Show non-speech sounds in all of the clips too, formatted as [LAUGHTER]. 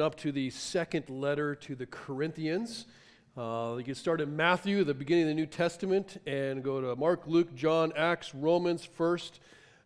Up to the second letter to the Corinthians. Uh, you can start in Matthew, the beginning of the New Testament, and go to Mark, Luke, John, Acts, Romans first,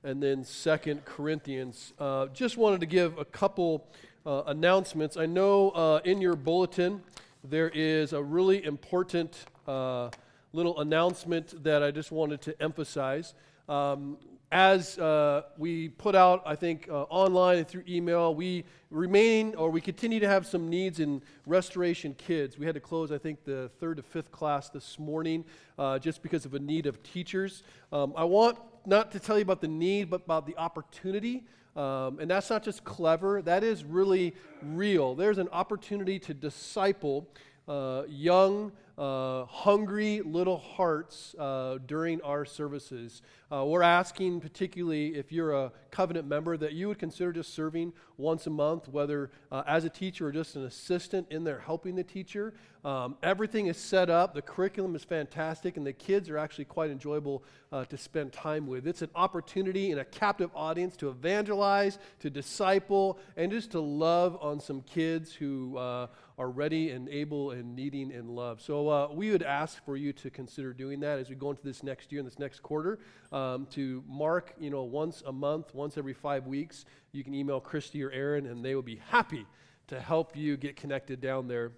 and then Second Corinthians. Uh, just wanted to give a couple uh, announcements. I know uh, in your bulletin there is a really important uh, little announcement that I just wanted to emphasize. Um, as uh, we put out, I think, uh, online and through email, we remain or we continue to have some needs in restoration kids. We had to close, I think, the third to fifth class this morning uh, just because of a need of teachers. Um, I want not to tell you about the need, but about the opportunity. Um, and that's not just clever, that is really real. There's an opportunity to disciple uh, young, uh, hungry little hearts uh, during our services. Uh, we're asking, particularly if you're a covenant member, that you would consider just serving once a month, whether uh, as a teacher or just an assistant in there helping the teacher. Um, everything is set up, the curriculum is fantastic, and the kids are actually quite enjoyable uh, to spend time with. It's an opportunity in a captive audience to evangelize, to disciple, and just to love on some kids who uh, are ready and able and needing and love. So uh, we would ask for you to consider doing that as we go into this next year and this next quarter. Um, to mark, you know, once a month, once every five weeks, you can email Christy or Aaron, and they will be happy to help you get connected down there.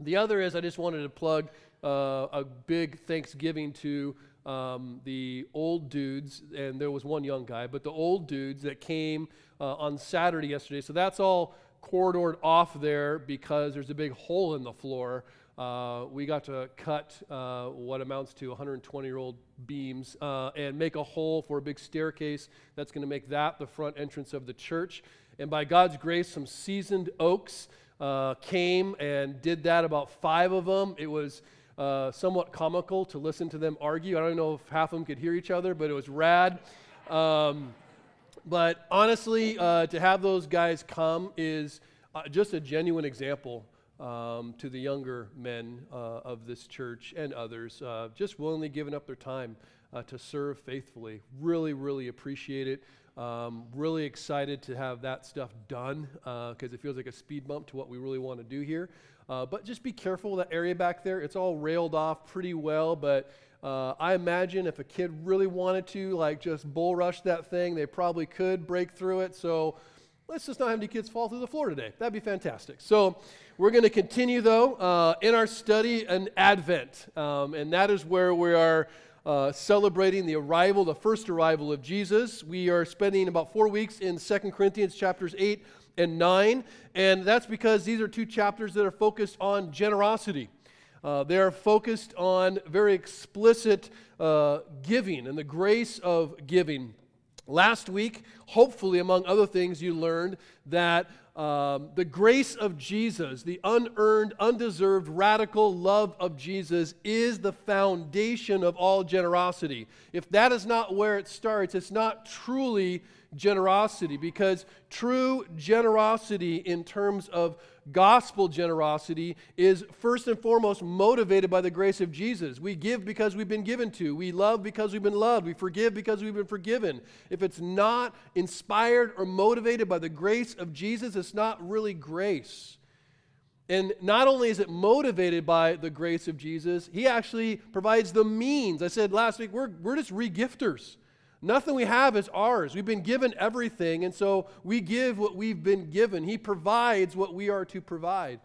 The other is I just wanted to plug uh, a big Thanksgiving to um, the old dudes, and there was one young guy, but the old dudes that came uh, on Saturday yesterday. So that's all corridored off there because there's a big hole in the floor. Uh, we got to cut uh, what amounts to 120 year old beams uh, and make a hole for a big staircase that's going to make that the front entrance of the church. And by God's grace, some seasoned oaks uh, came and did that, about five of them. It was uh, somewhat comical to listen to them argue. I don't know if half of them could hear each other, but it was rad. Um, but honestly, to have those guys come is just a genuine example um, to the younger men uh, of this church and others, uh, just willingly giving up their time uh, to serve faithfully. Really, really appreciate it. Um, really excited to have that stuff done because uh, it feels like a speed bump to what we really want to do here. but just be careful that area back there. It's all railed off pretty well, but uh, I imagine if a kid really wanted to, like, just bull rush that thing, they probably could break through it. So let's just not have any kids fall through the floor today. That'd be fantastic. So we're going to continue, though, uh, in our study in Advent. Um, and that is where we are uh, celebrating the arrival, the first arrival of Jesus. We are spending about four weeks in Second Corinthians chapters 8 and 9. And that's because these are two chapters that are focused on generosity. Uh, they are focused on very explicit uh, giving and the grace of giving. Last week, hopefully, among other things, you learned that um, the grace of Jesus, the unearned, undeserved, radical love of Jesus, is the foundation of all generosity. If that is not where it starts, it's not truly generosity because true generosity, in terms of gospel generosity is first and foremost motivated by the grace of Jesus. We give because we've been given to, we love because we've been loved, we forgive because we've been forgiven. If it's not inspired or motivated by the grace of Jesus, it's not really grace. And not only is it motivated by the grace of Jesus, he actually provides the means. I said last week, we're, we're just regifters. Nothing we have is ours. We've been given everything, and so we give what we've been given. He provides what we are to provide.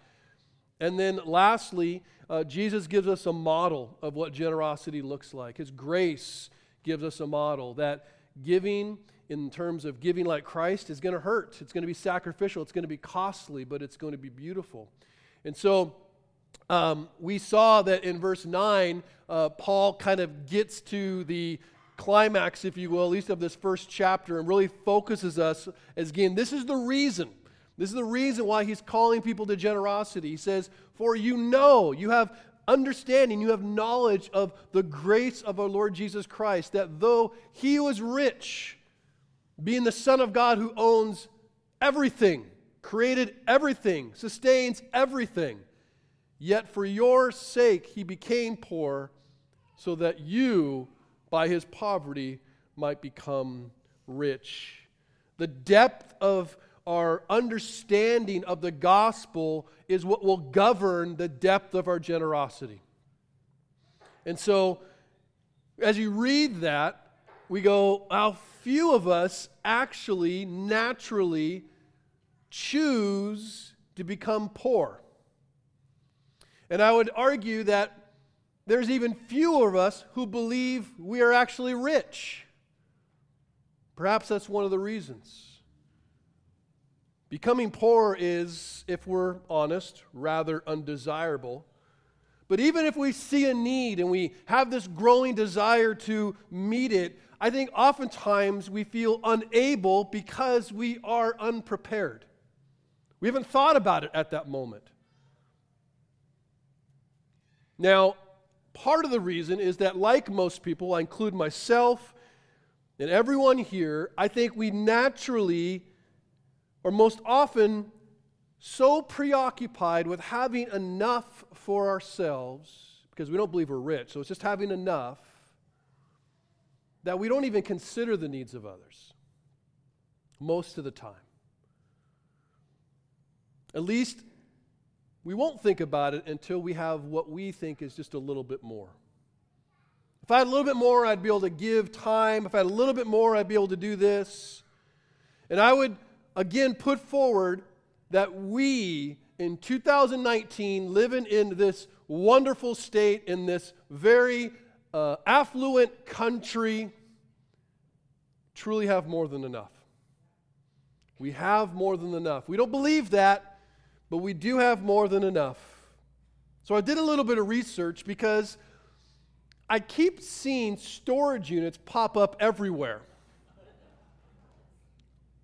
And then lastly, uh, Jesus gives us a model of what generosity looks like. His grace gives us a model that giving, in terms of giving like Christ, is going to hurt. It's going to be sacrificial. It's going to be costly, but it's going to be beautiful. And so, um, we saw that in verse 9, uh, Paul kind of gets to the climax, if you will, at least of this first chapter, and really focuses us as again, this is the reason. This is the reason why he's calling people to generosity. He says, For you know, you have understanding, you have knowledge of the grace of our Lord Jesus Christ, that though he was rich, being the Son of God who owns everything, created everything, sustains everything, yet for your sake he became poor, so that you by his poverty might become rich. The depth of our understanding of the gospel is what will govern the depth of our generosity. And so, as you read that, we go, how few of us actually naturally choose to become poor. And I would argue that there's even fewer of us who believe we are actually rich. Perhaps that's one of the reasons. Becoming poor is, if we're honest, rather undesirable. But even if we see a need and we have this growing desire to meet it, I think oftentimes we feel unable because we are unprepared. We haven't thought about it at that moment. Now, part of the reason is that, like most people, I include myself and everyone here, I think we naturally, or most often, so preoccupied with having enough for ourselves, because we don't believe we're rich, so it's just having enough, that we don't even consider the needs of others most of the time. At least we won't think about it until we have what we think is just a little bit more. If I had a little bit more, I'd be able to give time. If I had a little bit more, I'd be able to do this. And I would again put forward that we in 2019, living in this wonderful state, in this very uh, affluent country, truly have more than enough. We have more than enough. We don't believe that, but we do have more than enough. So I did a little bit of research because I keep seeing storage units pop up everywhere.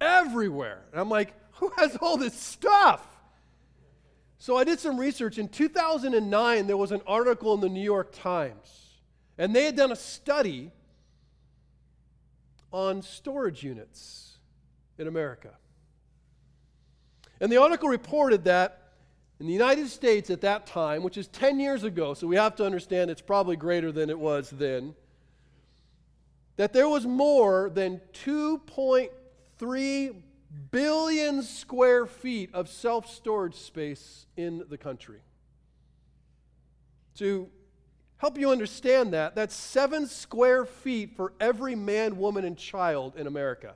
Everywhere. And I'm like, [LAUGHS] who has all this stuff? So I did some research. In 2009, there was an article in the New York Times, and they had done a study on storage units in America. And the article reported that in the United States at that time, which is 10 years ago, so we have to understand it's probably greater than it was then, that there was more than 2.3 billion square feet of self storage space in the country. To help you understand that, that's seven square feet for every man, woman, and child in America.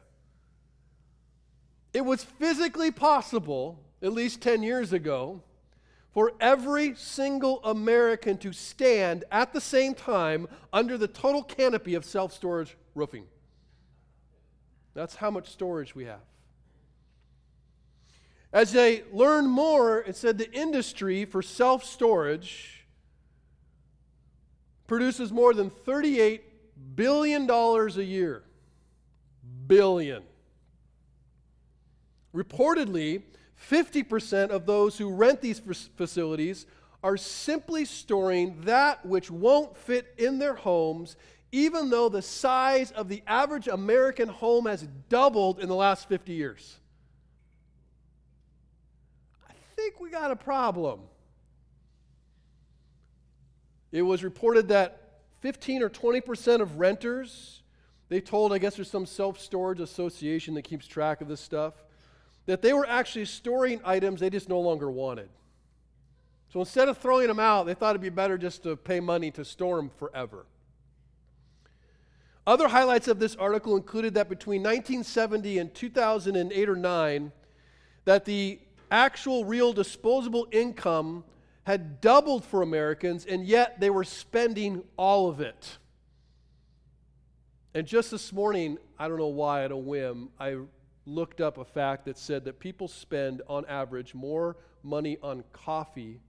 It was physically possible, at least 10 years ago, for every single American to stand at the same time under the total canopy of self storage roofing. That's how much storage we have. As they learned more, it said the industry for self storage produces more than $38 billion a year. Billion. Reportedly, 50% of those who rent these facilities are simply storing that which won't fit in their homes, even though the size of the average American home has doubled in the last 50 years I think we got a problem. It was reported that 15 or 20% of renters, they told, I guess there's some self storage association that keeps track of this stuff, that they were actually storing items they just no longer wanted. So instead of throwing them out, they thought it'd be better just to pay money to store them forever. Other highlights of this article included that between 1970 and 2008 or 9, that the actual real disposable income had doubled for Americans, and yet they were spending all of it. And just this morning, I don't know why, at a whim, I looked up a fact that said that people spend, on average, more money on coffee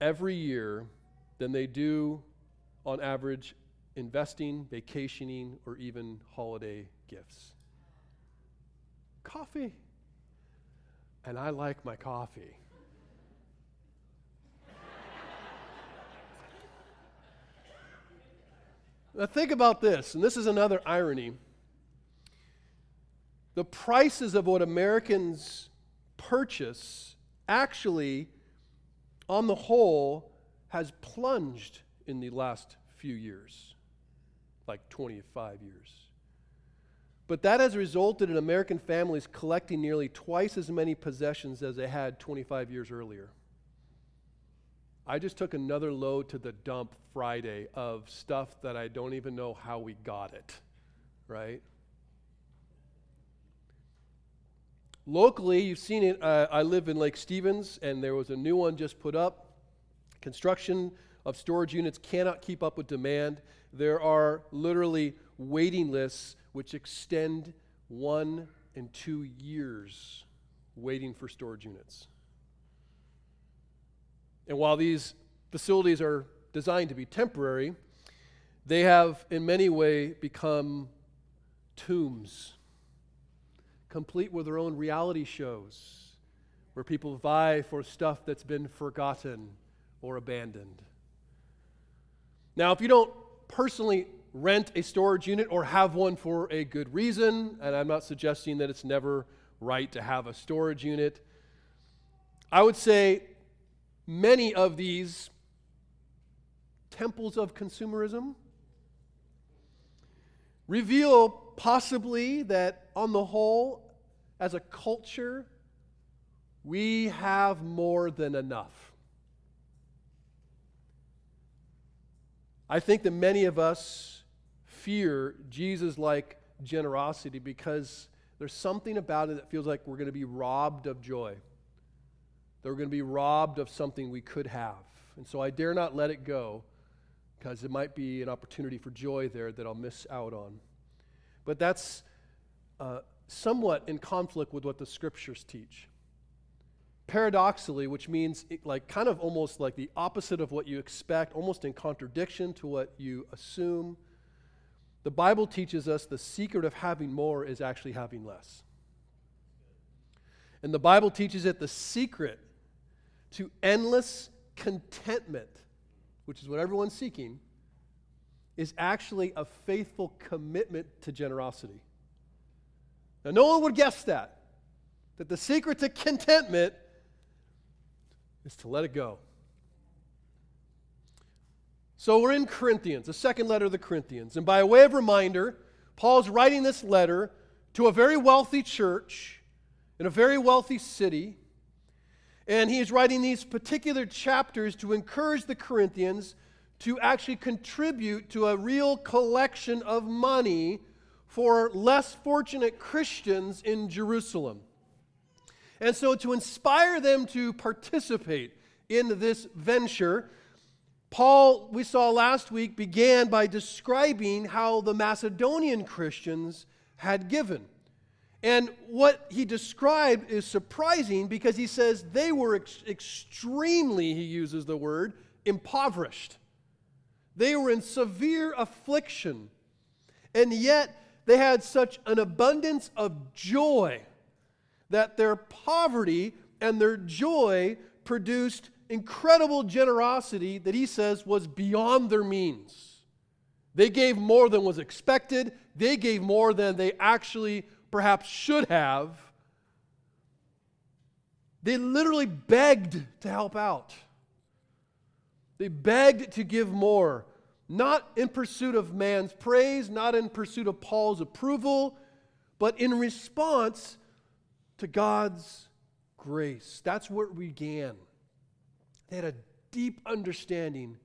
every year than they do, on average, investing, vacationing, or even holiday gifts. Coffee and I like my coffee. now, think about this, and this is another irony. The prices of what Americans purchase actually, on the whole, has plunged in the last few years, like 25 years. But that has resulted in American families collecting nearly twice as many possessions as they had 25 years earlier. I just took another load to the dump Friday of stuff that I don't even know how we got it, right? Locally, you've seen it. Uh, I live in Lake Stevens, and there was a new one just put up. Construction of storage units cannot keep up with demand. There are literally waiting lists which extend one and two years waiting for storage units. And while these facilities are designed to be temporary, they have in many ways become tombs, complete with their own reality shows where people vie for stuff that's been forgotten or abandoned. Now, if you don't personally rent a storage unit or have one for a good reason, and I'm not suggesting that it's never right to have a storage unit, I would say many of these temples of consumerism reveal possibly that on the whole, as a culture, we have more than enough. I think that many of us fear Jesus like generosity because there's something about it that feels like we're going to be robbed of joy that we're going to be robbed of something we could have. And so I dare not let it go because it might be an opportunity for joy there that I'll miss out on. But that's uh, somewhat in conflict with what the scriptures teach. Paradoxically, which means it, like kind of almost like the opposite of what you expect, almost in contradiction to what you assume. The Bible teaches us the secret of having more is actually having less. And the Bible teaches it the secret to endless contentment, which is what everyone's seeking, is actually a faithful commitment to generosity. Now, no one would guess that, that the secret to contentment is to let it go. So we're in Corinthians, the second letter of the Corinthians. And by way of reminder, Paul's writing this letter to a very wealthy church in a very wealthy city. And he's writing these particular chapters to encourage the Corinthians to actually contribute to a real collection of money for less fortunate Christians in Jerusalem. And so, to inspire them to participate in this venture, Paul, we saw last week, began by describing how the Macedonian Christians had given. And what he described is surprising because he says they were ex- extremely, he uses the word, impoverished. They were in severe affliction. And yet they had such an abundance of joy that their poverty and their joy produced incredible generosity that he says was beyond their means. They gave more than was expected, they gave more than they actually perhaps should have, they literally begged to help out. They begged to give more, not in pursuit of man's praise, not in pursuit of Paul's approval, but in response to God's grace. That's where it began. They had a deep understanding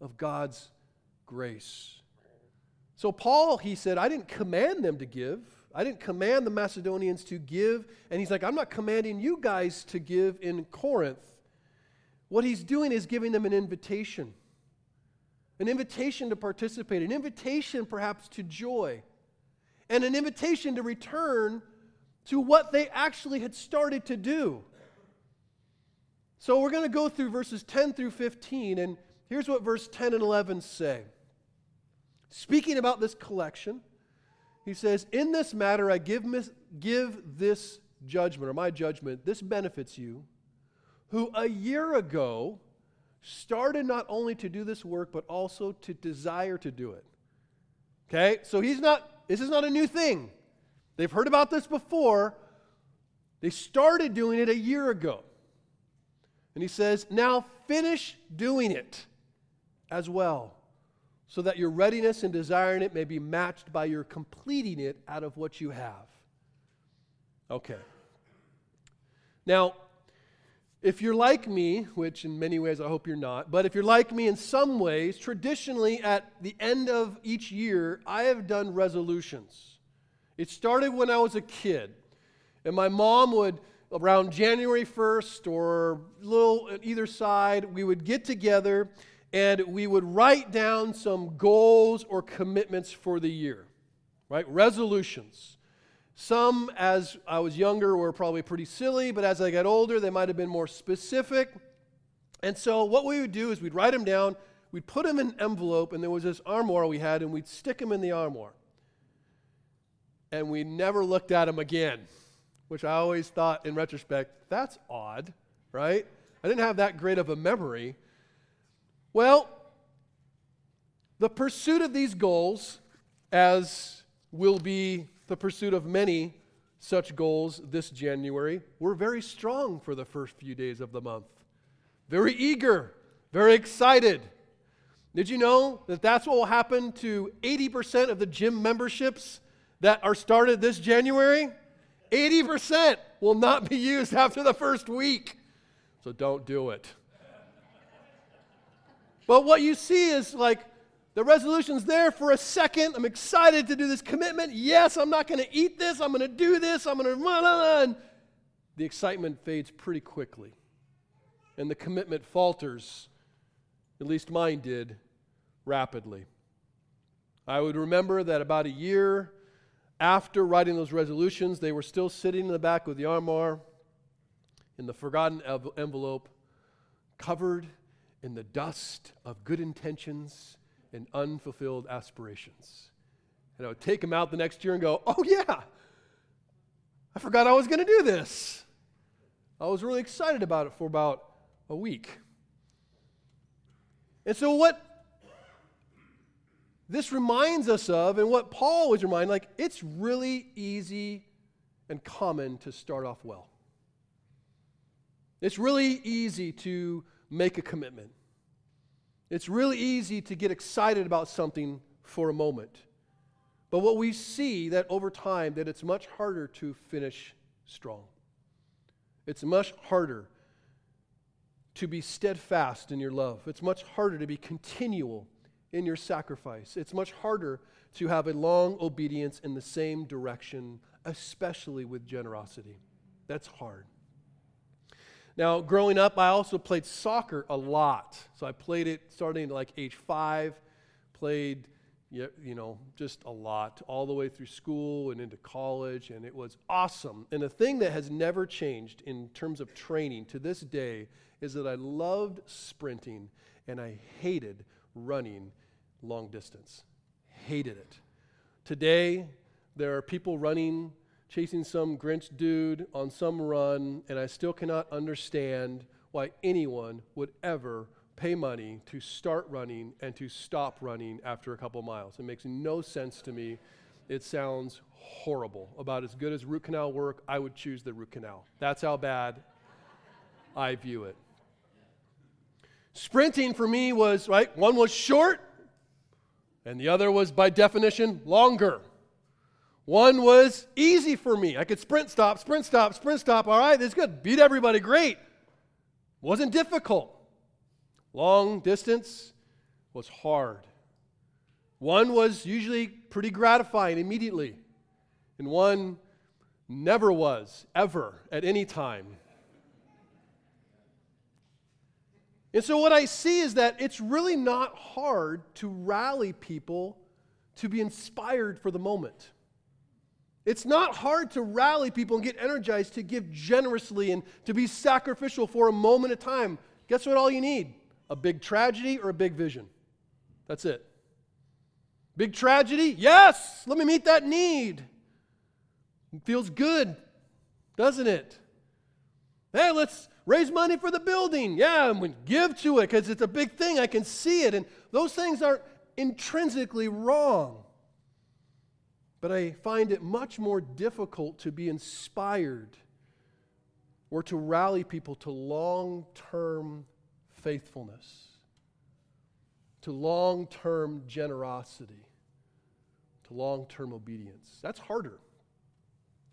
of God's grace. So, Paul, he said, I didn't command them to give. I didn't command the Macedonians to give. And he's like, I'm not commanding you guys to give in Corinth. What he's doing is giving them an invitation an invitation to participate, an invitation perhaps to joy, and an invitation to return to what they actually had started to do. So we're going to go through verses 10 through 15, and here's what verse 10 and 11 say. Speaking about this collection, he says, In this matter, I give, mis- give this judgment, or my judgment, this benefits you, who a year ago started not only to do this work, but also to desire to do it. Okay? So he's not, this is not a new thing. They've heard about this before. They started doing it a year ago. And he says, Now finish doing it as well so that your readiness in desiring it may be matched by your completing it out of what you have. Okay. Now, if you're like me, which in many ways I hope you're not, but if you're like me in some ways, traditionally at the end of each year, I have done resolutions. It started when I was a kid, and my mom would around January 1st or little at either side, we would get together and we would write down some goals or commitments for the year, right? Resolutions. Some, as I was younger, were probably pretty silly, but as I got older, they might have been more specific. And so, what we would do is we'd write them down, we'd put them in an envelope, and there was this armoire we had, and we'd stick them in the armoire. And we never looked at them again which I always thought in retrospect, that's odd, right? I didn't have that great of a memory. Well, the pursuit of these goals, as will be the pursuit of many such goals this January, were very strong for the first few days of the month. Very eager, very excited. Did you know that that's what will happen to 80% of the gym memberships that are started this January? 80% will not be used after the first week. So don't do it. But what you see is like the resolution's there for a second. I'm excited to do this commitment. Yes, I'm not going to eat this. I'm going to do this. I'm going to run. The excitement fades pretty quickly. And the commitment falters, at least mine did, rapidly. I would remember that about a year after writing those resolutions, they were still sitting in the back of the armoire in the forgotten envelope, covered in the dust of good intentions and unfulfilled aspirations. And I would take them out the next year and go, oh, yeah, I forgot I was going to do this. I was really excited about it for about a week. And so, what this reminds us of, and what Paul was reminded, like, it's really easy and common to start off well. It's really easy to make a commitment. It's really easy to get excited about something for a moment. But what we see that over time that it's much harder to finish strong. It's much harder to be steadfast in your love. It's much harder to be continual in your sacrifice. It's much harder to have a long obedience in the same direction, especially with generosity. That's hard. Now, growing up, I also played soccer a lot. So I played it starting at like age five, played, you know, just a lot, all the way through school and into college, and it was awesome. And the thing that has never changed in terms of training to this day is that I loved sprinting and I hated running long distance. Hated it. Today, there are people running, chasing some Grinch dude on some run, and I still cannot understand why anyone would ever pay money to start running and to stop running after a couple miles. It makes no sense to me. It sounds horrible. About as good as root canal work, I would choose the root canal. That's how bad I view it. Sprinting for me was, right, one was short, and the other was, by definition, longer. One was easy for me. I could sprint, stop, sprint, stop, sprint, stop. All right, that's good. Beat everybody, great. Wasn't difficult. Long distance was hard. One was usually pretty gratifying immediately, and one never was, ever, at any time. And so, what I see is that it's really not hard to rally people to be inspired for the moment. It's not hard to rally people and get energized to give generously and to be sacrificial for a moment of time. Guess what? All you need a big tragedy or a big vision. That's it. Big tragedy? Yes, let me meet that need. It feels good, doesn't it? Hey, let's raise money for the building. Yeah, I'm going to give to it because it's a big thing. I can see it. And those things aren't intrinsically wrong. But I find it much more difficult to be inspired or to rally people to long term faithfulness. to long term generosity, to long term obedience. That's harder.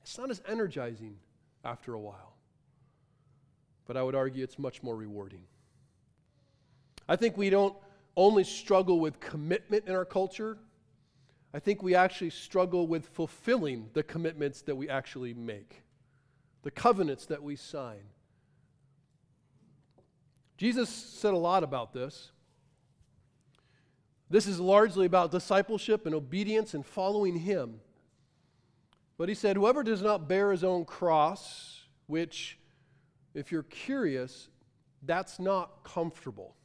It's not as energizing after a while, but I would argue it's much more rewarding. I think we don't only struggle with commitment in our culture, I think we actually struggle with fulfilling the commitments that we actually make, the covenants that we sign. Jesus said a lot about this. This is largely about discipleship and obedience and following Him. But He said, Whoever does not bear his own cross, which, if you're curious, that's not comfortable.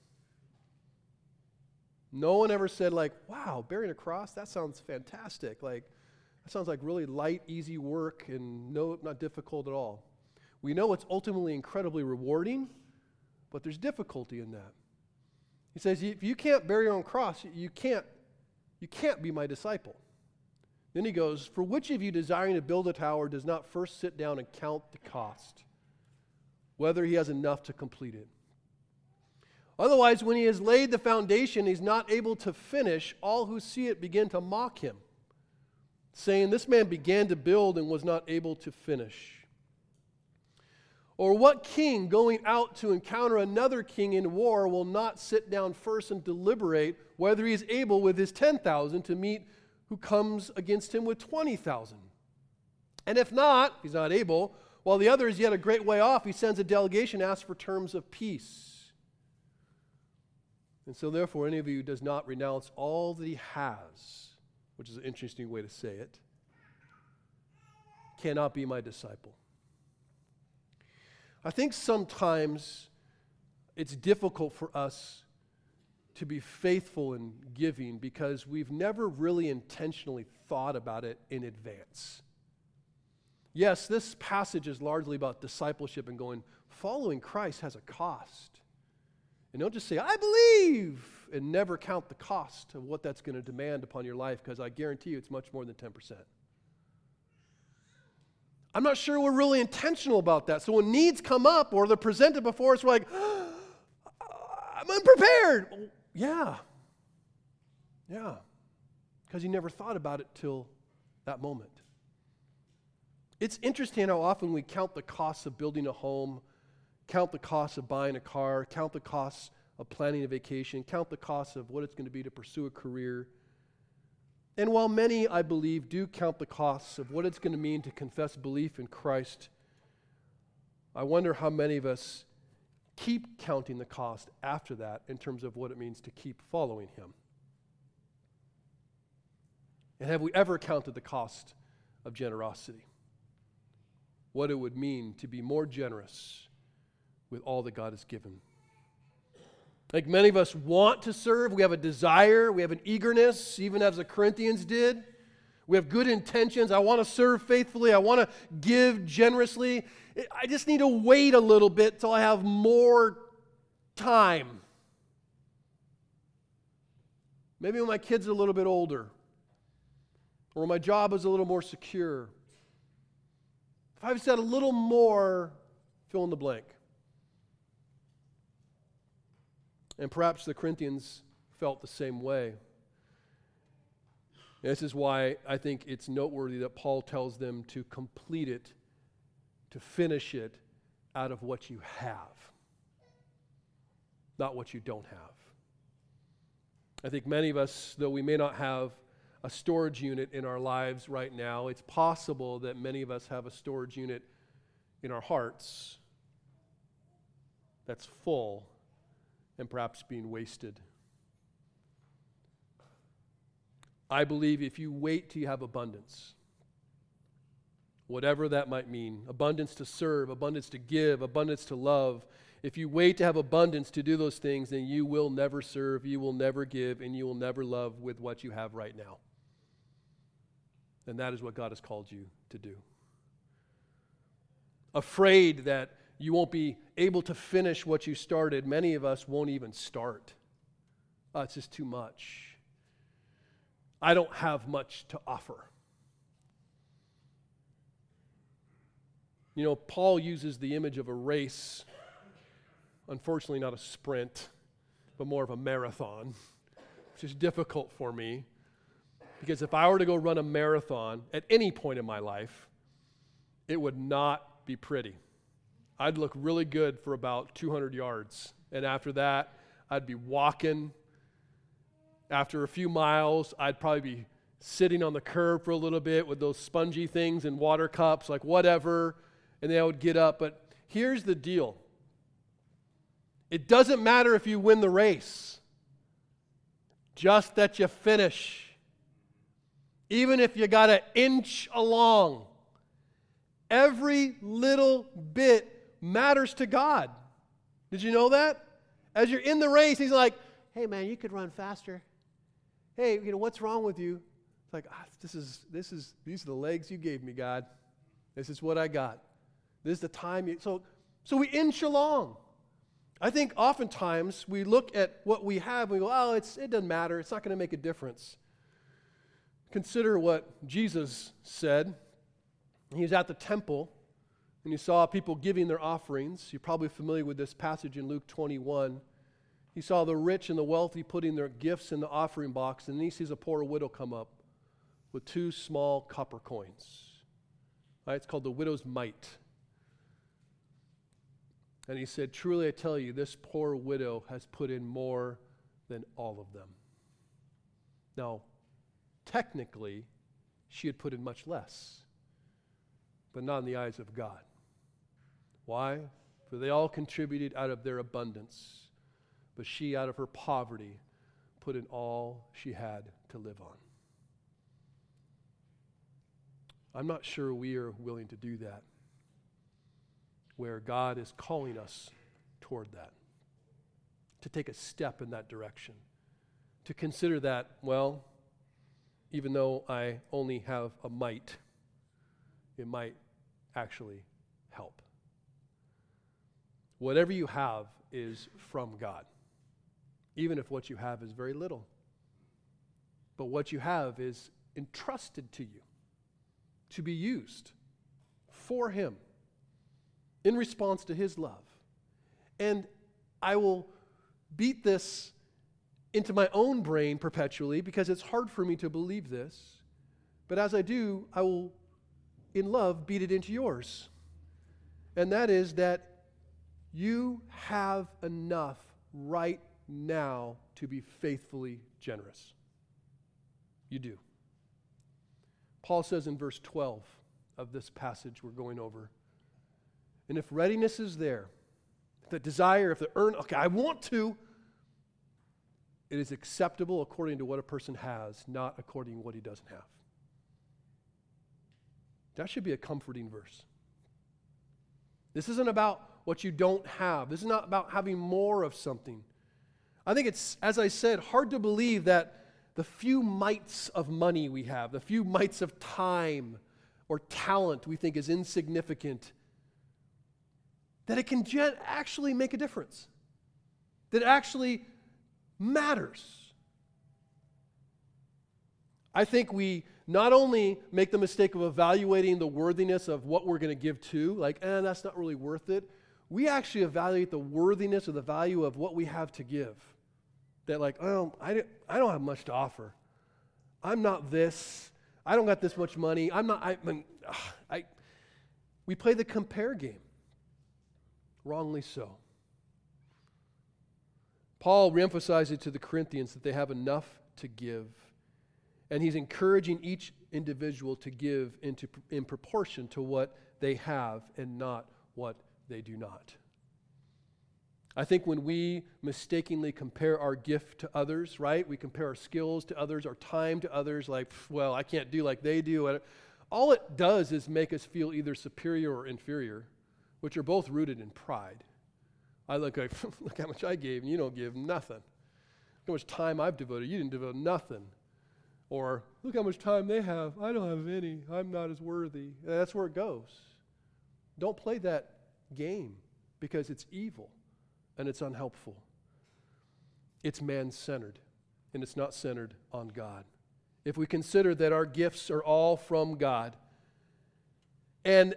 No one ever said, like, wow, bearing a cross, that sounds fantastic. Like, that sounds like really light, easy work and no, not difficult at all. We know it's ultimately incredibly rewarding, but there's difficulty in that. He says, if you can't bear your own cross, you can't, you can't be my disciple. Then he goes, For which of you desiring to build a tower does not first sit down and count the cost, whether he has enough to complete it? Otherwise, when he has laid the foundation, he's not able to finish. All who see it begin to mock him, saying, This man began to build and was not able to finish. Or what king going out to encounter another king in war will not sit down first and deliberate whether he is able with his 10,000 to meet who comes against him with 20,000? And if not, he's not able, while the other is yet a great way off, he sends a delegation, asks for terms of peace. And so, therefore, any of you who does not renounce all that he has, which is an interesting way to say it, cannot be my disciple. I think sometimes it's difficult for us to be faithful in giving because we've never really intentionally thought about it in advance. Yes, this passage is largely about discipleship and going, following Christ has a cost. And don't just say, I believe, and never count the cost of what that's going to demand upon your life, because I guarantee you it's much more than 10%. I'm not sure we're really intentional about that. So when needs come up or they're presented before us, we're like, ah, I'm unprepared. Yeah. Yeah. Because you never thought about it till that moment. It's interesting how often we count the costs of building a home count the cost of buying a car, count the costs of planning a vacation, count the cost of what it's going to be to pursue a career. And while many, I believe, do count the costs of what it's going to mean to confess belief in Christ, I wonder how many of us keep counting the cost after that in terms of what it means to keep following Him. And have we ever counted the cost of generosity? What it would mean to be more generous with all that God has given. Like many of us want to serve, we have a desire, we have an eagerness, even as the Corinthians did. We have good intentions. I want to serve faithfully. I want to give generously. I just need to wait a little bit till I have more time. Maybe when my kids are a little bit older, or my job is a little more secure. If I've said a little more, fill in the blank. And perhaps the Corinthians felt the same way. this is why I think it's noteworthy that Paul tells them to complete it, to finish it out of what you have, not what you don't have. I think many of us, though we may not have a storage unit in our lives right now, it's possible that many of us have a storage unit in our hearts that's full and perhaps being wasted. I believe if you wait till you have abundance, whatever that might mean abundance to serve, abundance to give, abundance to love if you wait to have abundance to do those things, then you will never serve, you will never give, and you will never love with what you have right now. And that is what God has called you to do. Afraid that you won't be able to finish what you started. Many of us won't even start. Oh, it's just too much. I don't have much to offer. You know, Paul uses the image of a race, unfortunately, not a sprint, but more of a marathon. just difficult for me because if I were to go run a marathon at any point in my life, it would not be pretty. I'd look really good for about 200 yards. And after that, I'd be walking. After a few miles, I'd probably be sitting on the curb for a little bit with those spongy things and water cups, like whatever. And then I would get up. But here's the deal it doesn't matter if you win the race, just that you finish. Even if you got to inch along, every little bit matters to God. Did you know that? As you're in the race, He's like, hey, man, you could run faster. Hey, you know, what's wrong with you? It's like, ah, this is, this is, these are the legs you gave me, God. This is what I got. This is the time you, so, so we inch along. I think oftentimes we look at what we have and we go, oh, it's, it doesn't matter. It's not going to make a difference. Consider what Jesus said. He was at the temple and he saw people giving their offerings. You're probably familiar with this passage in Luke 21. He saw the rich and the wealthy putting their gifts in the offering box, and then he sees a poor widow come up with two small copper coins. Right, it's called the widow's mite. And he said, Truly I tell you, this poor widow has put in more than all of them. Now, technically, she had put in much less, but not in the eyes of God. Why? For they all contributed out of their abundance, but she, out of her poverty, put in all she had to live on. I'm not sure we are willing to do that where God is calling us toward that, to take a step in that direction, to consider that, well, even though I only have a mite, it might actually help. Whatever you have is from God, even if what you have is very little. But what you have is entrusted to you to be used for Him in response to his love. And I will beat this into my own brain perpetually because it's hard for me to believe this. But as I do, I will, in love, beat it into yours. And that is that you have enough right now to be faithfully generous. You do. Paul says in verse 12 of this passage we're going over and if readiness is there, if the desire, if the earn, okay, I want to, it is acceptable according to what a person has, not according to what he doesn't have. That should be a comforting verse. This isn't about what you don't have. This is not about having more of something. I think it's, as I said, hard to believe that the few mites of money we have, the few mites of time or talent we think is insignificant that it can actually make a difference, that actually matters. I think we not only make the mistake of evaluating the worthiness of what we're going to give to, like, eh, that's not really worth it. We actually evaluate the worthiness or the value of what we have to give. That, like, oh, I, I don't have much to offer. I'm not this. I don't got this much money. I'm not, I, I, we play the compare game wrongly so. Paul reemphasizes to the Corinthians that they have enough to give, and he's encouraging each individual to give into, in proportion to what they have and not what they do not. I think when we mistakenly compare our gift to others, right? We compare our skills to others, our time to others, like, well, I can't do like they do. All it does is make us feel either superior or inferior which are both rooted in pride. I look like, [LAUGHS] look how much I gave, and you don't give nothing. Look how much time I've devoted, you didn't devote nothing. Or look how much time they have, I don't have any, I'm not as worthy. That's where it goes. Don't play that game because it's evil and it's unhelpful. It's man centered and it's not centered on God. If we consider that our gifts are all from God, and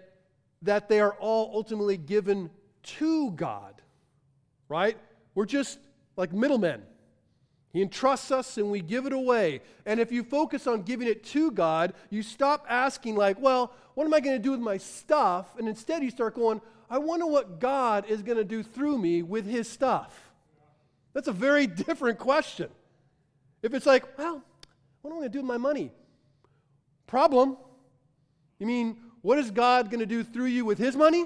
that they are all ultimately given to God, right? We're just like middlemen. He entrusts us and we give it away. And if you focus on giving it to God, you stop asking, like, well, what am I going to do with my stuff? And instead you start going, I wonder what God is going to do through me with his stuff. That's a very [LAUGHS] different question. If it's like, well, what am I going to do with my money? Problem. You mean, what is God going to do through you with his money?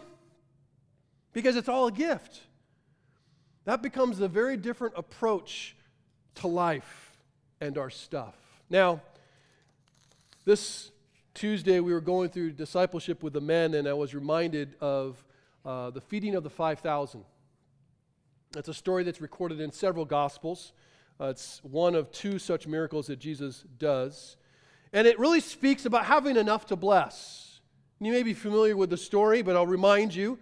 Because it's all a gift. That becomes a very different approach to life and our stuff. Now, this Tuesday we were going through discipleship with the men, and I was reminded of uh, the feeding of the 5,000. That's a story that's recorded in several Gospels. Uh, it's one of two such miracles that Jesus does. And it really speaks about having enough to bless. You may be familiar with the story, but I'll remind you.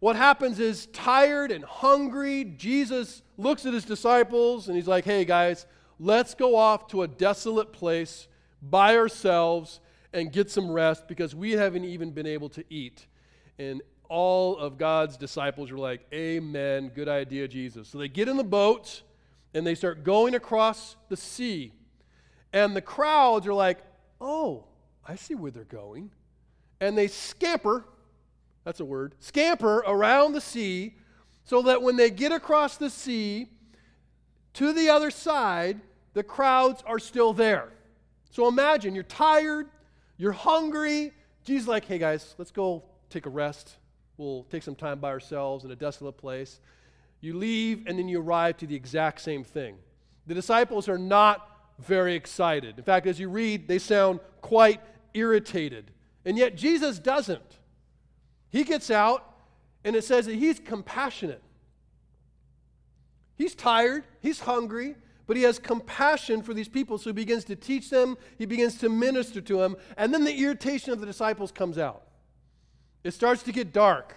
What happens is, tired and hungry, Jesus looks at his disciples and he's like, hey guys, let's go off to a desolate place by ourselves and get some rest because we haven't even been able to eat. And all of God's disciples are like, Amen, good idea, Jesus. So they get in the boat and they start going across the sea. And the crowds are like, Oh, I see where they're going. And they scamper, that's a word, scamper around the sea so that when they get across the sea to the other side, the crowds are still there. So imagine you're tired, you're hungry. Jesus like, hey guys, let's go take a rest. We'll take some time by ourselves in a desolate place. You leave, and then you arrive to the exact same thing. The disciples are not very excited. In fact, as you read, they sound quite irritated. And yet, Jesus doesn't. He gets out, and it says that he's compassionate. He's tired, he's hungry, but he has compassion for these people, so he begins to teach them, he begins to minister to them, and then the irritation of the disciples comes out. It starts to get dark,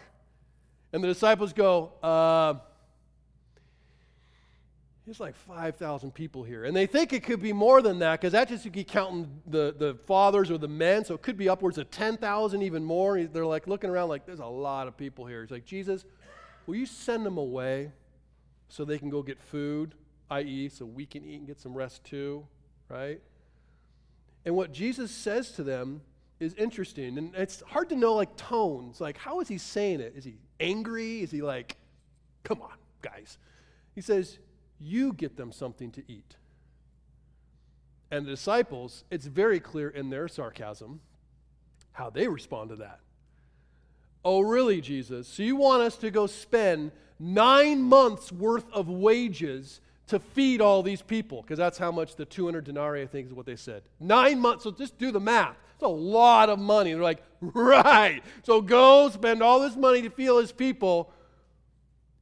and the disciples go, uh, There's like 5,000 people here. And they think it could be more than that because that just you keep counting the, the fathers or the men, so it could be upwards of 10,000, even more. They're like looking around like, There's a lot of people here. He's like, Jesus, will you send them away so they can go get food? i.e., so we can eat and get some rest too, right? And what Jesus says to them is interesting. And it's hard to know, like, tones. Like, how is he saying it? Is he angry? Is he like, come on, guys? He says, you get them something to eat. And the disciples, it's very clear in their sarcasm how they respond to that. Oh, really, Jesus? So you want us to go spend nine months worth of wages to feed all these people, because that's how much the 200 denarii, I think, is what they said. Nine months, so just do the math. It's a lot of money. They're like, right. So go spend all this money to feed his people.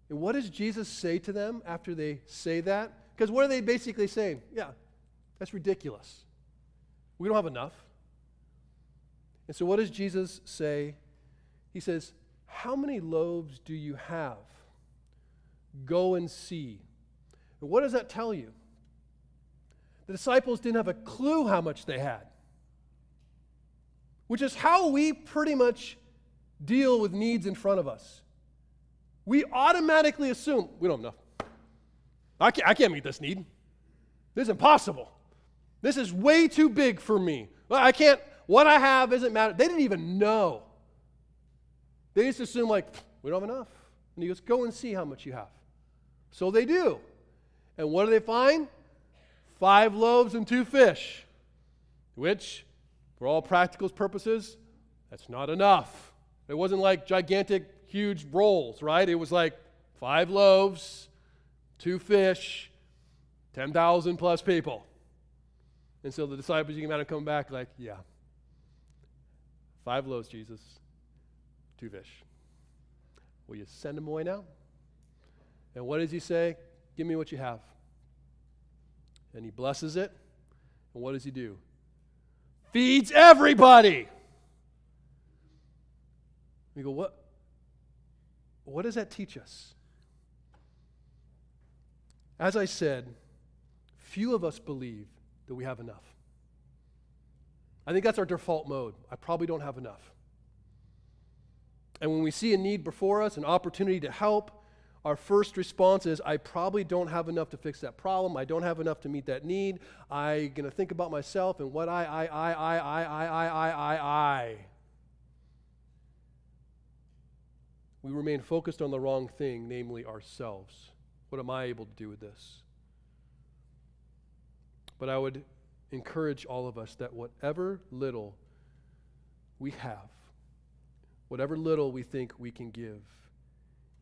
And what does Jesus say to them after they say that? Because what are they basically saying? Yeah, that's ridiculous. We don't have enough. And so what does Jesus say? He says, How many loaves do you have? Go and see. But what does that tell you? The disciples didn't have a clue how much they had, which is how we pretty much deal with needs in front of us. We automatically assume we don't know. I can't, I can't meet this need. This is impossible. This is way too big for me. I can't, what I have isn't matter. They didn't even know. They just assume, like, we don't have enough. And he goes, go and see how much you have. So they do. And what do they find? Five loaves and two fish, which, for all practical purposes, that's not enough. It wasn't like gigantic, huge rolls, right? It was like five loaves, two fish, 10,000 plus people. And so the disciples, you can imagine coming back like, yeah, five loaves, Jesus, two fish. Will you send them away now? And what does he say? Give me what you have. And he blesses it. And what does he do? Feeds everybody. We go, what? What does that teach us? As I said, few of us believe that we have enough. I think that's our default mode. I probably don't have enough. And when we see a need before us, an opportunity to help, our first response is, I probably don't have enough to fix that problem. I don't have enough to meet that need. I'm going to think about myself and what I, I, I, I, I, I, I, I, I, I. We remain focused on the wrong thing, namely ourselves. What am I able to do with this? But I would encourage all of us that whatever little we have, whatever little we think we can give,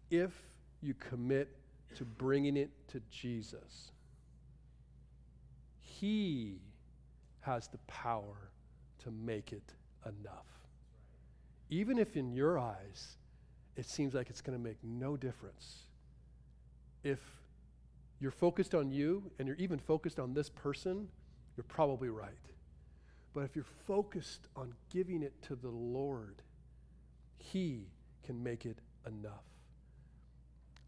if you commit to bringing it to Jesus, He has the power to make it enough. Even if in your eyes it seems like it's going to make no difference, if you're focused on you and you're even focused on this person, you're probably right. But if you're focused on giving it to the Lord, He can make it enough.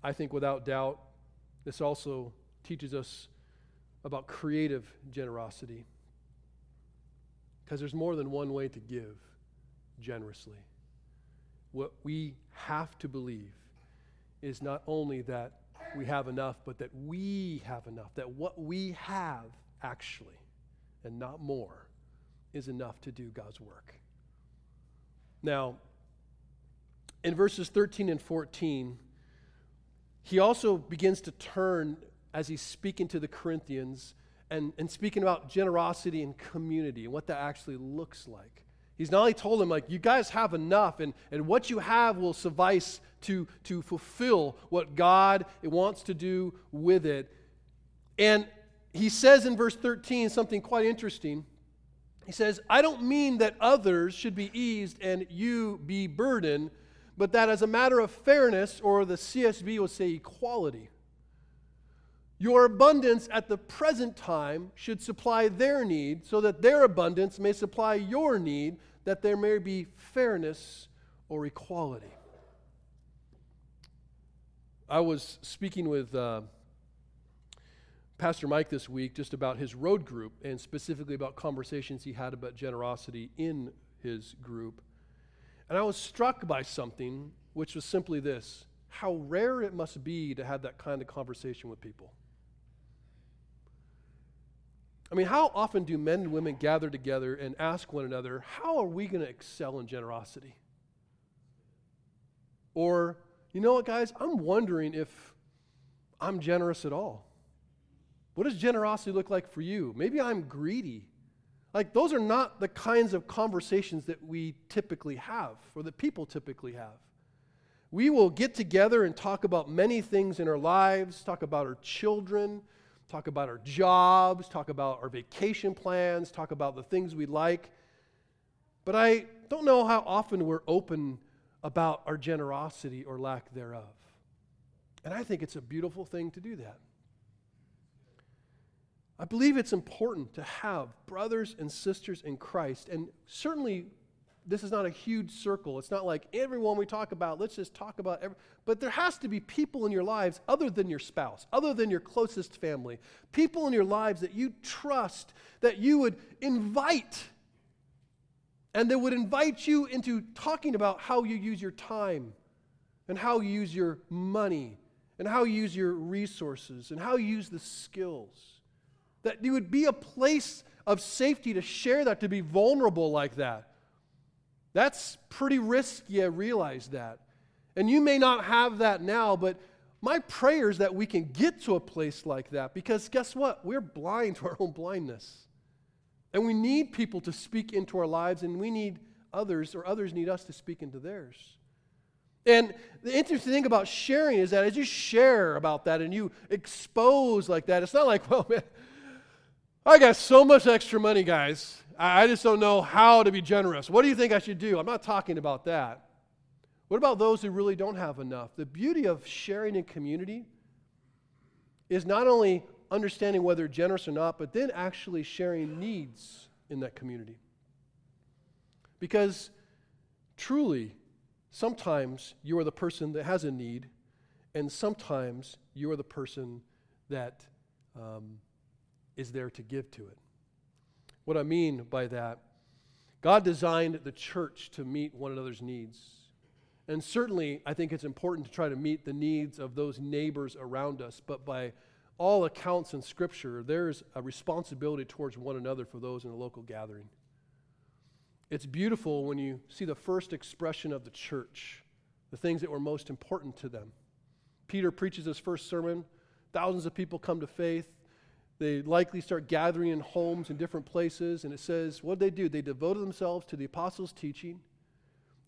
I think without doubt, this also teaches us about creative generosity. Because there's more than one way to give generously. What we have to believe is not only that we have enough, but that we have enough, that what we have actually, and not more, is enough to do God's work. Now, in verses 13 and 14, he also begins to turn as he's speaking to the Corinthians and, and speaking about generosity and community and what that actually looks like. He's not only told them, like, you guys have enough, and, and what you have will suffice to, to fulfill what God wants to do with it. And he says in verse 13 something quite interesting. He says, I don't mean that others should be eased and you be burdened but that as a matter of fairness, or the CSB will say equality, your abundance at the present time should supply their need, so that their abundance may supply your need, that there may be fairness or equality. I was speaking with uh, Pastor Mike this week just about his road group and specifically about conversations he had about generosity in his group. And I was struck by something, which was simply this how rare it must be to have that kind of conversation with people. I mean, how often do men and women gather together and ask one another, how are we going to excel in generosity? Or, you know what, guys, I'm wondering if I'm generous at all. What does generosity look like for you? Maybe I'm greedy. Like, those are not the kinds of conversations that we typically have or that people typically have. We will get together and talk about many things in our lives, talk about our children, talk about our jobs, talk about our vacation plans, talk about the things we like. But I don't know how often we're open about our generosity or lack thereof. And I think it's a beautiful thing to do that. I believe it's important to have brothers and sisters in Christ. And certainly, this is not a huge circle. It's not like everyone we talk about, let's just talk about. But there has to be people in your lives other than your spouse, other than your closest family, people in your lives that you trust, that you would invite, and that would invite you into talking about how you use your time, and how you use your money, and how you use your resources, and how you use the skills. That you would be a place of safety to share that, to be vulnerable like that. That's pretty risky, I realize that. And you may not have that now, but my prayer is that we can get to a place like that because guess what? We're blind [LAUGHS] to our own blindness. And we need people to speak into our lives, and we need others, or others need us to speak into theirs. And the interesting thing about sharing is that as you share about that and you expose like that, it's not like, [LAUGHS] well, man, I got so much extra money, guys. I just don't know how to be generous. What do you think I should do? I'm not talking about that. What about those who really don't have enough? The beauty of sharing in community is not only understanding whether generous or not, but then actually sharing needs in that community. Because truly, sometimes you are the person that has a need, and sometimes you are the person that um, is there to give to it. What I mean by that, God designed the church to meet one another's needs. And certainly, I think it's important to try to meet the needs of those neighbors around us. But by all accounts in Scripture, there's a responsibility towards one another for those in a local gathering. It's beautiful when you see the first expression of the church, the things that were most important to them. Peter preaches his first sermon, thousands of people come to faith. They likely start gathering in homes in different places, and it says, what did they do? They devoted themselves to the apostles' teaching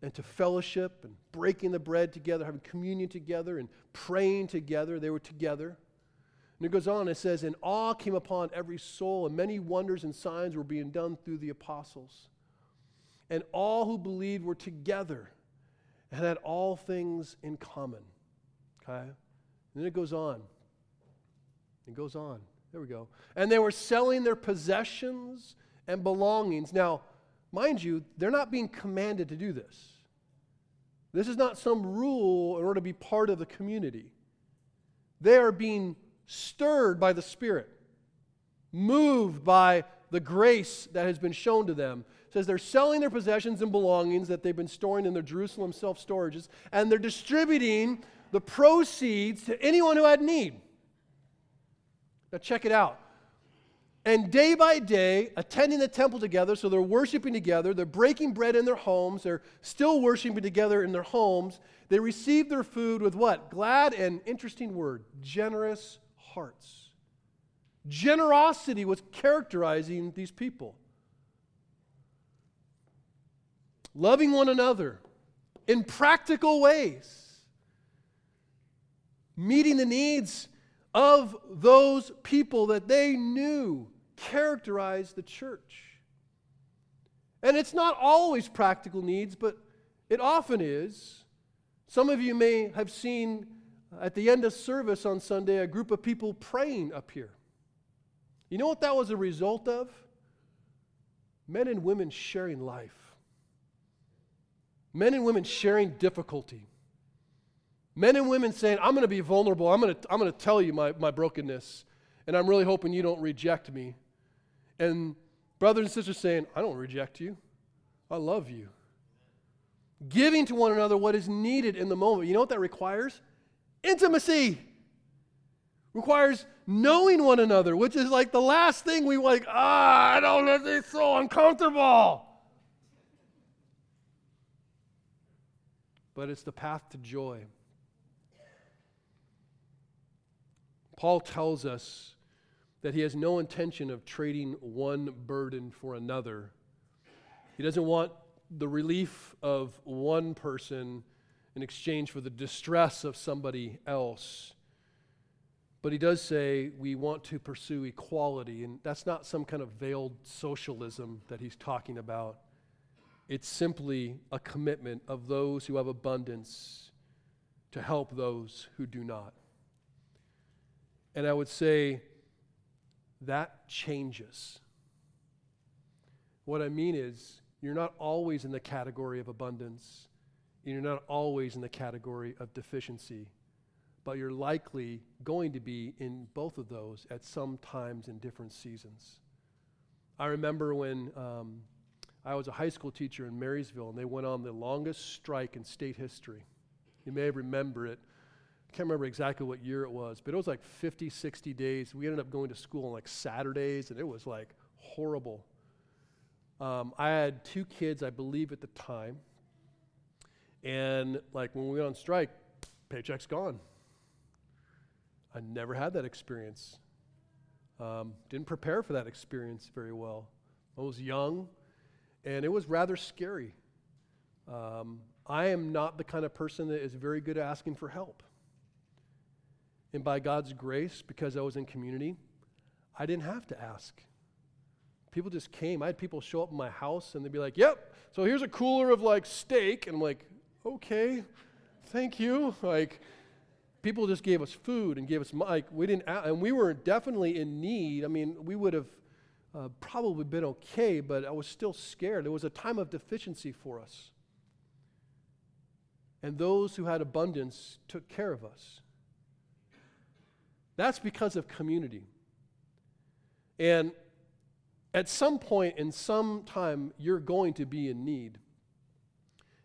and to fellowship and breaking the bread together, having communion together, and praying together. They were together. And it goes on, it says, And awe came upon every soul, and many wonders and signs were being done through the apostles. And all who believed were together and had all things in common. Okay? And then it goes on. It goes on. There we go. And they were selling their possessions and belongings. Now, mind you, they're not being commanded to do this. This is not some rule in order to be part of the community. They are being stirred by the Spirit, moved by the grace that has been shown to them. It says they're selling their possessions and belongings that they've been storing in their Jerusalem self storages, and they're distributing the proceeds to anyone who had need. Now, check it out. And day by day, attending the temple together, so they're worshiping together, they're breaking bread in their homes, they're still worshiping together in their homes. They receive their food with what? Glad and interesting word, generous hearts. Generosity was characterizing these people. Loving one another in practical ways, meeting the needs of those people that they knew characterized the church. And it's not always practical needs, but it often is. Some of you may have seen at the end of service on Sunday, a group of people praying up here. You know what that was a result of? Men and women sharing life, men and women sharing difficulty, men and women saying, I'm going to be vulnerable, I'm going to, I'm going to tell you my, my brokenness, and I'm really hoping you don't reject me. And brothers and sisters saying, I don't reject you, I love you. Giving to one another what is needed in the moment. You know what that requires? Intimacy requires knowing one another, which is like the last thing we like, ah, I don't know, it's so uncomfortable. But it's the path to joy. Paul tells us that he has no intention of trading one burden for another. He doesn't want the relief of one person in exchange for the distress of somebody else. But he does say we want to pursue equality, and that's not some kind of veiled socialism that he's talking about. It's simply a commitment of those who have abundance to help those who do not. And I would say that changes. What I mean is, you're not always in the category of abundance and you're not always in the category of deficiency, but you're likely going to be in both of those at some times in different seasons. I remember when um, I was a high school teacher in Marysville, and they went on the longest strike in state history. You may remember it. I can't remember exactly what year it was, but it was like 50, 60 days. We ended up going to school on like Saturdays, and it was like horrible. Um, I had two kids, I believe, at the time. And like when we went on strike, paycheck's gone. I never had that experience. Um, didn't prepare for that experience very well. I was young, and it was rather scary. Um, I am not the kind of person that is very good at asking for help. And by God's grace, because I was in community, I didn't have to ask. People just came. I had people show up in my house and they'd be like, Yep, so here's a cooler of like steak. And I'm like, okay, thank you. Like, people just gave us food and gave us, like, we didn't, and we were definitely in need. I mean, we would have uh, probably been okay, but I was still scared. It was a time of deficiency for us. And those who had abundance took care of us. That's because of community. And at some point in some time, you're going to be in need.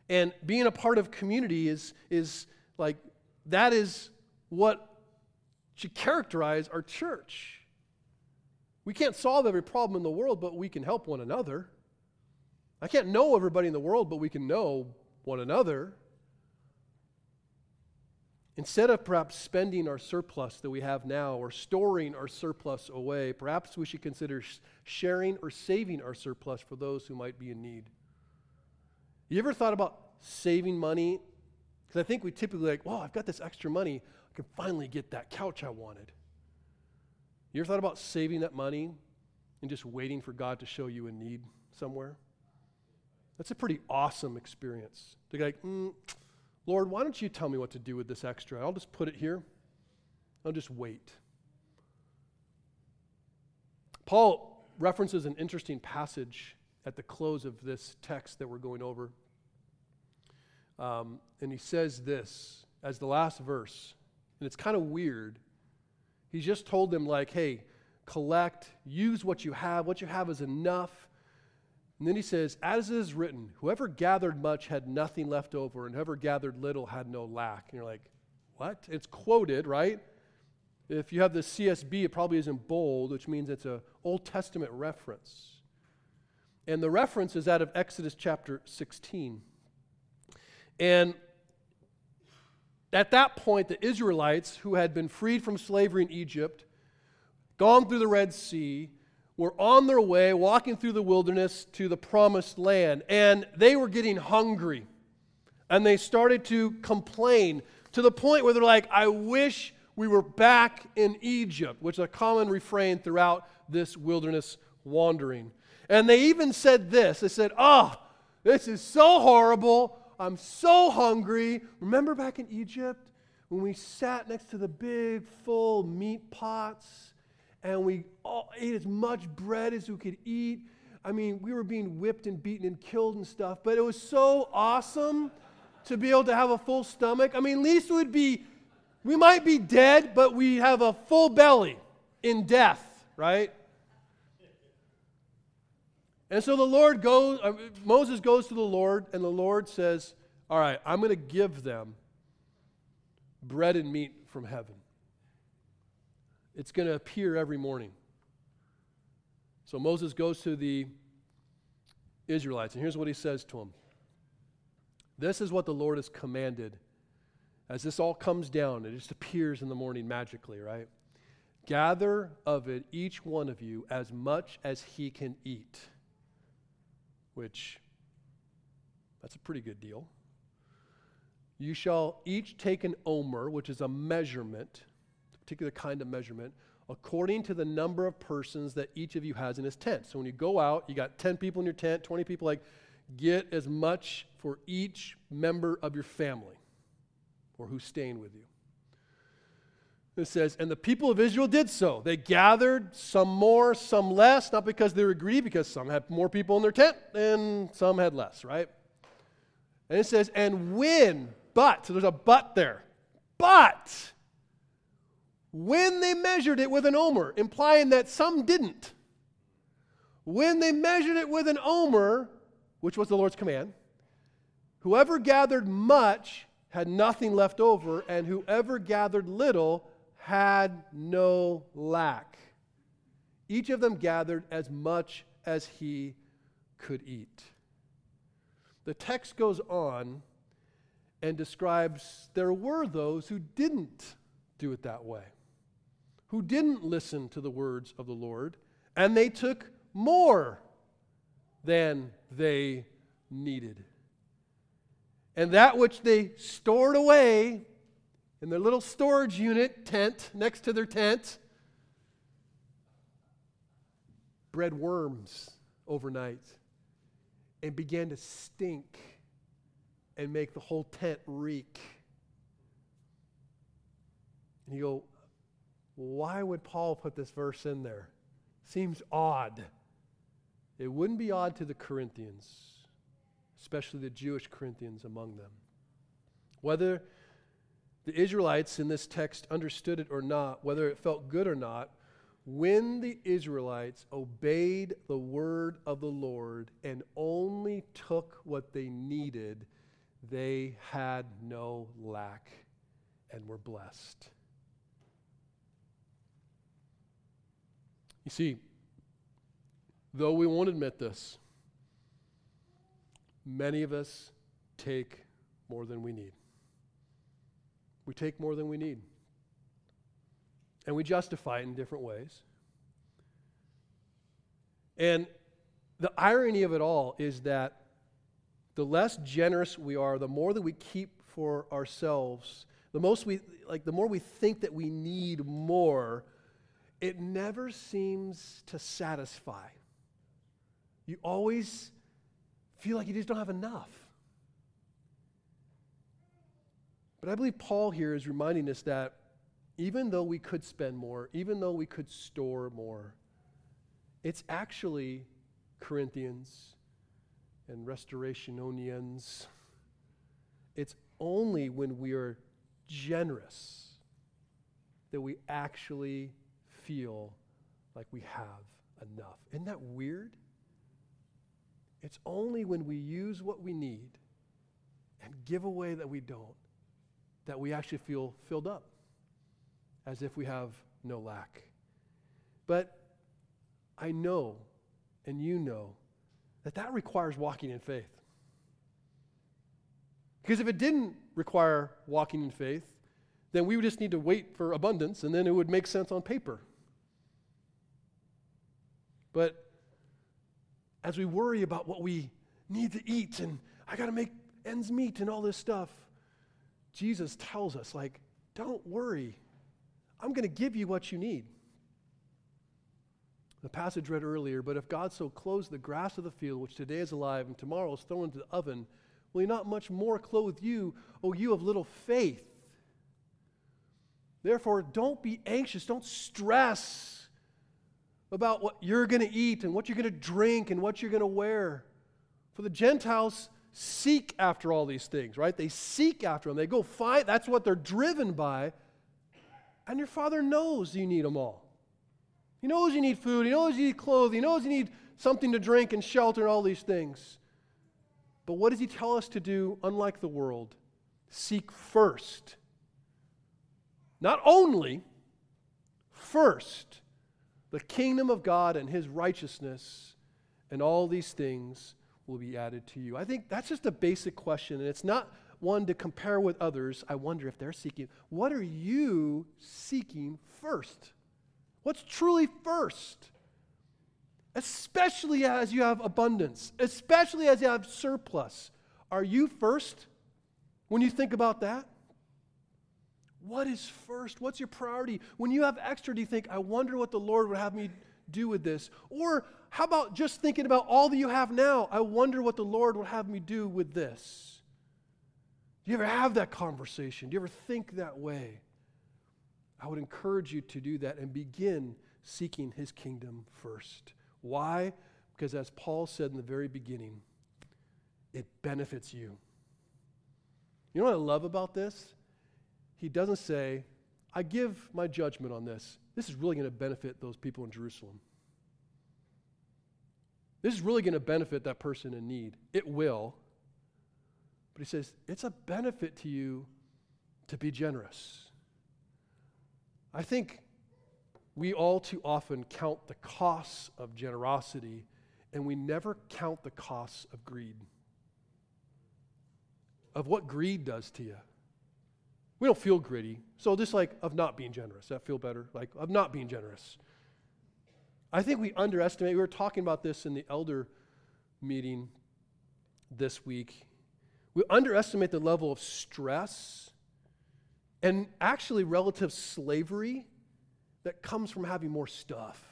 And being a part of community is, is like, that is what should characterize our church. We can't solve every problem in the world, but we can help one another. I can't know everybody in the world, but we can know one another. Instead of perhaps spending our surplus that we have now or storing our surplus away, perhaps we should consider sharing or saving our surplus for those who might be in need. You ever thought about saving money? Because I think we typically like, oh, I've got this extra money. I can finally get that couch I wanted. You ever thought about saving that money and just waiting for God to show you a need somewhere? That's a pretty awesome experience. To be like, mm, Lord, why don't you tell me what to do with this extra? I'll just put it here. I'll just wait. Paul references an interesting passage at the close of this text that we're going over. Um, and he says this as the last verse, and it's kind of weird. He's just told them, like, hey, collect, use what you have. What you have is enough. And then he says, As it is written, whoever gathered much had nothing left over, and whoever gathered little had no lack. And you're like, What? It's quoted, right? If you have the CSB, it probably isn't bold, which means it's an Old Testament reference. And the reference is out of Exodus chapter 16. And at that point, the Israelites, who had been freed from slavery in Egypt, gone through the Red Sea, were on their way, walking through the wilderness to the promised land, and they were getting hungry. And they started to complain to the point where they're like, I wish we were back in Egypt, which is a common refrain throughout this wilderness wandering. And they even said this they said, Oh, this is so horrible. I'm so hungry. Remember back in Egypt when we sat next to the big, full meat pots? And we all ate as much bread as we could eat. I mean, we were being whipped and beaten and killed and stuff, but it was so awesome to be able to have a full stomach. I mean, at least we'd be, we might be dead, but we have a full belly in death, right? And so the Lord goes, uh, Moses goes to the Lord, and the Lord says, All right, I'm going to give them bread and meat from heaven. It's going to appear every morning. So Moses goes to the Israelites, and here's what he says to them This is what the Lord has commanded. As this all comes down, it just appears in the morning magically, right? Gather of it, each one of you, as much as he can eat, which that's a pretty good deal. You shall each take an omer, which is a measurement particular kind of measurement, according to the number of persons that each of you has in his tent. So when you go out, you got 10 people in your tent, 20 people, like, get as much for each member of your family or who's staying with you. It says, and the people of Israel did so. They gathered some more, some less, not because they were greedy, because some had more people in their tent and some had less, right? And it says, and when, but, so there's a but there, but when they measured it with an omer, implying that some didn't. When they measured it with an omer, which was the Lord's command, whoever gathered much had nothing left over, and whoever gathered little had no lack. Each of them gathered as much as he could eat. The text goes on and describes there were those who didn't do it that way who didn't listen to the words of the Lord, and they took more than they needed. And that which they stored away in their little storage unit tent next to their tent bred worms overnight and began to stink and make the whole tent reek. And you go, why would Paul put this verse in there? Seems odd. It wouldn't be odd to the Corinthians, especially the Jewish Corinthians among them. Whether the Israelites in this text understood it or not, whether it felt good or not, when the Israelites obeyed the word of the Lord and only took what they needed, they had no lack and were blessed. You see, though we won't admit this, many of us take more than we need. We take more than we need. And we justify it in different ways. And the irony of it all is that the less generous we are, the more that we keep for ourselves, the most we like the more we think that we need more, it never seems to satisfy. You always feel like you just don't have enough. But I believe Paul here is reminding us that even though we could spend more, even though we could store more, it's actually Corinthians and Restorationians. It's only when we are generous that we actually feel like we have enough. Isn't that weird? It's only when we use what we need and give away that we don't that we actually feel filled up as if we have no lack. But I know, and you know, that that requires walking in faith. Because if it didn't require walking in faith, then we would just need to wait for abundance and then it would make sense on paper. But as we worry about what we need to eat and I got to make ends meet and all this stuff, Jesus tells us, like, don't worry. I'm going to give you what you need. The passage read earlier, but if God so clothes the grass of the field, which today is alive and tomorrow is thrown into the oven, will he not much more clothe you, O you of little faith? Therefore, don't be anxious, don't stress about what you're going to eat and what you're going to drink and what you're going to wear. For the Gentiles seek after all these things, right? They seek after them. They go find, that's what they're driven by. And your Father knows you need them all. He knows you need food. He knows you need clothes. He knows you need something to drink and shelter and all these things. But what does He tell us to do, unlike the world? Seek first. Not only, first, the kingdom of God and His righteousness, and all these things will be added to you. I think that's just a basic question, and it's not one to compare with others. I wonder if they're seeking. What are you seeking first? What's truly first? Especially as you have abundance, especially as you have surplus. Are you first when you think about that? What is first? What's your priority? When you have extra, do you think, I wonder what the Lord would have me do with this? Or how about just thinking about all that you have now? I wonder what the Lord would have me do with this. Do you ever have that conversation? Do you ever think that way? I would encourage you to do that and begin seeking his kingdom first. Why? Because as Paul said in the very beginning, it benefits you. You know what I love about this? He doesn't say, I give my judgment on this. This is really going to benefit those people in Jerusalem. This is really going to benefit that person in need. It will. But he says, it's a benefit to you to be generous. I think we all too often count the costs of generosity and we never count the costs of greed. Of what greed does to you. We don't feel gritty. So just like of not being generous. That feel better? Like of not being generous. I think we underestimate. We were talking about this in the elder meeting this week. We underestimate the level of stress and actually relative slavery that comes from having more stuff.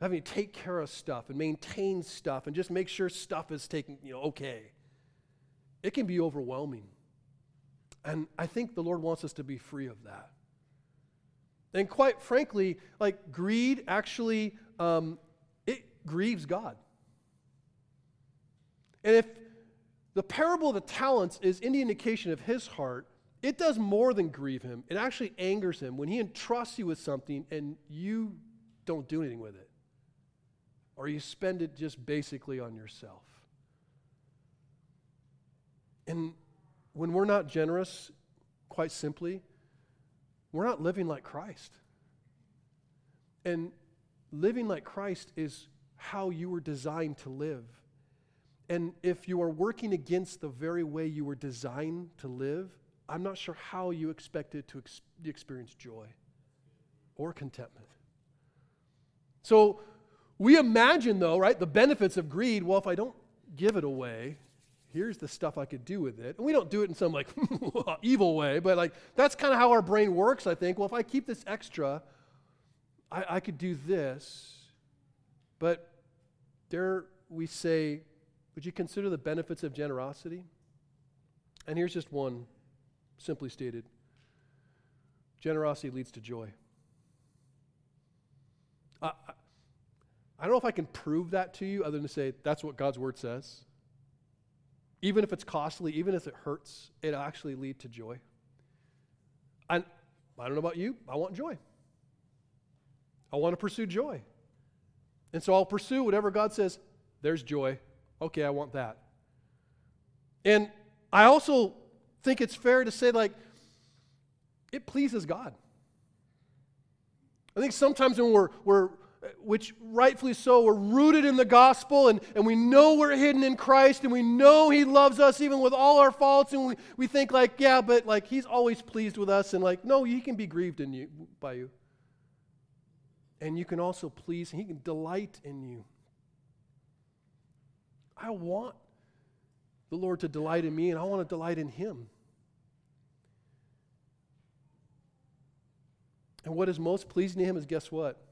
Having to take care of stuff and maintain stuff and just make sure stuff is taken, you know, okay. It can be overwhelming. And I think the Lord wants us to be free of that. And quite frankly, like greed actually, um, it grieves God. And if the parable of the talents is any indication of his heart, it does more than grieve him. It actually angers him when he entrusts you with something and you don't do anything with it. Or you spend it just basically on yourself. And when we're not generous, quite simply, we're not living like Christ. And living like Christ is how you were designed to live. And if you are working against the very way you were designed to live, I'm not sure how you expected to ex- experience joy or contentment. So we imagine, though, right, the benefits of greed. Well, if I don't give it away, here's the stuff I could do with it. And we don't do it in some like [LAUGHS] evil way, but like that's kind of how our brain works, I think. Well, if I keep this extra, I, I could do this. But there we say, would you consider the benefits of generosity? And here's just one, simply stated generosity leads to joy. I, I don't know if I can prove that to you other than to say that's what God's word says. Even if it's costly, even if it hurts, it'll actually lead to joy. And I don't know about you, I want joy. I want to pursue joy. And so I'll pursue whatever God says, there's joy. Okay, I want that. And I also think it's fair to say, like, it pleases God. I think sometimes when we're, we're which rightfully so, we're rooted in the gospel and, and we know we're hidden in Christ and we know He loves us even with all our faults. And we, we think, like, yeah, but like He's always pleased with us. And like, no, He can be grieved in you, by you. And you can also please, He can delight in you. I want the Lord to delight in me and I want to delight in Him. And what is most pleasing to Him is guess what?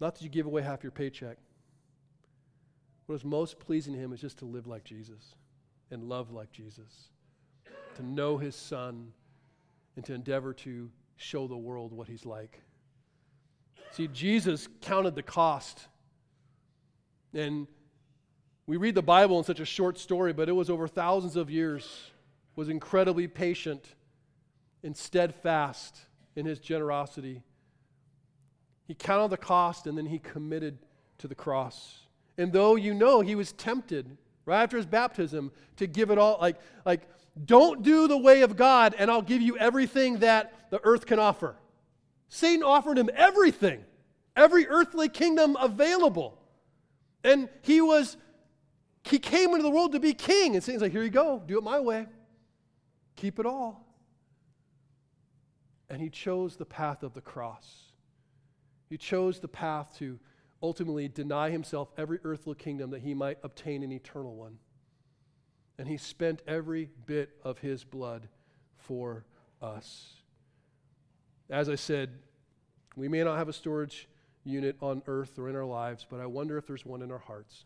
Not that you give away half your paycheck. What is most pleasing to Him is just to live like Jesus and love like Jesus, to know His Son, and to endeavor to show the world what He's like. See, Jesus counted the cost. And we read the Bible in such a short story, but it was over thousands of years, was incredibly patient and steadfast in his generosity. He counted the cost and then he committed to the cross. And though you know he was tempted right after his baptism to give it all, like, like don't do the way of God and I'll give you everything that the earth can offer. Satan offered him everything, every earthly kingdom available. And he was, he came into the world to be king. And Satan's like, here you go, do it my way. Keep it all. And he chose the path of the cross. He chose the path to ultimately deny himself every earthly kingdom that he might obtain an eternal one. And he spent every bit of his blood for us. As I said, we may not have a storage unit on earth or in our lives, but I wonder if there's one in our hearts.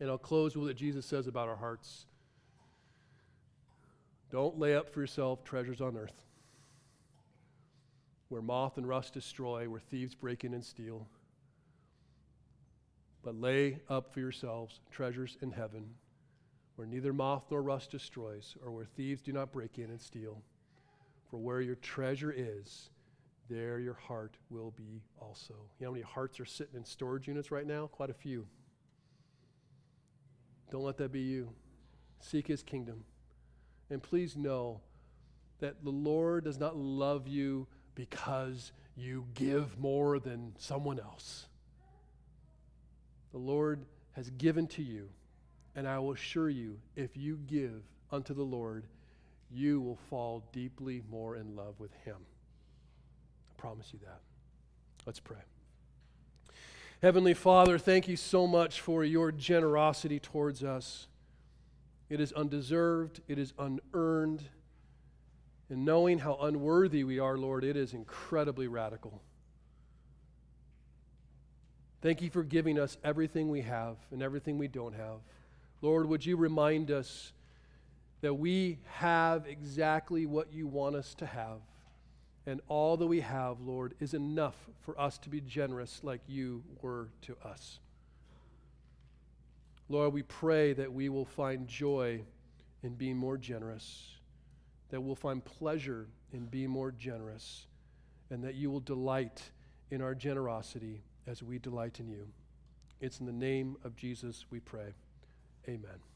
And I'll close with what Jesus says about our hearts. Don't lay up for yourself treasures on earth where moth and rust destroy, where thieves break in and steal. But lay up for yourselves treasures in heaven, where neither moth nor rust destroys, or where thieves do not break in and steal. For where your treasure is, there your heart will be also. You know how many hearts are sitting in storage units right now? Quite a few. Don't let that be you. Seek his kingdom. And please know that the Lord does not love you because you give more than someone else. The Lord has given to you, and I will assure you, if you give unto the Lord, you will fall deeply more in love with Him. I promise you that. Let's pray. Heavenly Father, thank you so much for your generosity towards us. It is undeserved, it is unearned. And knowing how unworthy we are, Lord, it is incredibly radical. Thank you for giving us everything we have and everything we don't have. Lord, would you remind us that we have exactly what you want us to have? And all that we have, Lord, is enough for us to be generous like you were to us. Lord, we pray that we will find joy in being more generous that we'll find pleasure in being more generous, and that you will delight in our generosity as we delight in you. It's in the name of Jesus we pray. Amen.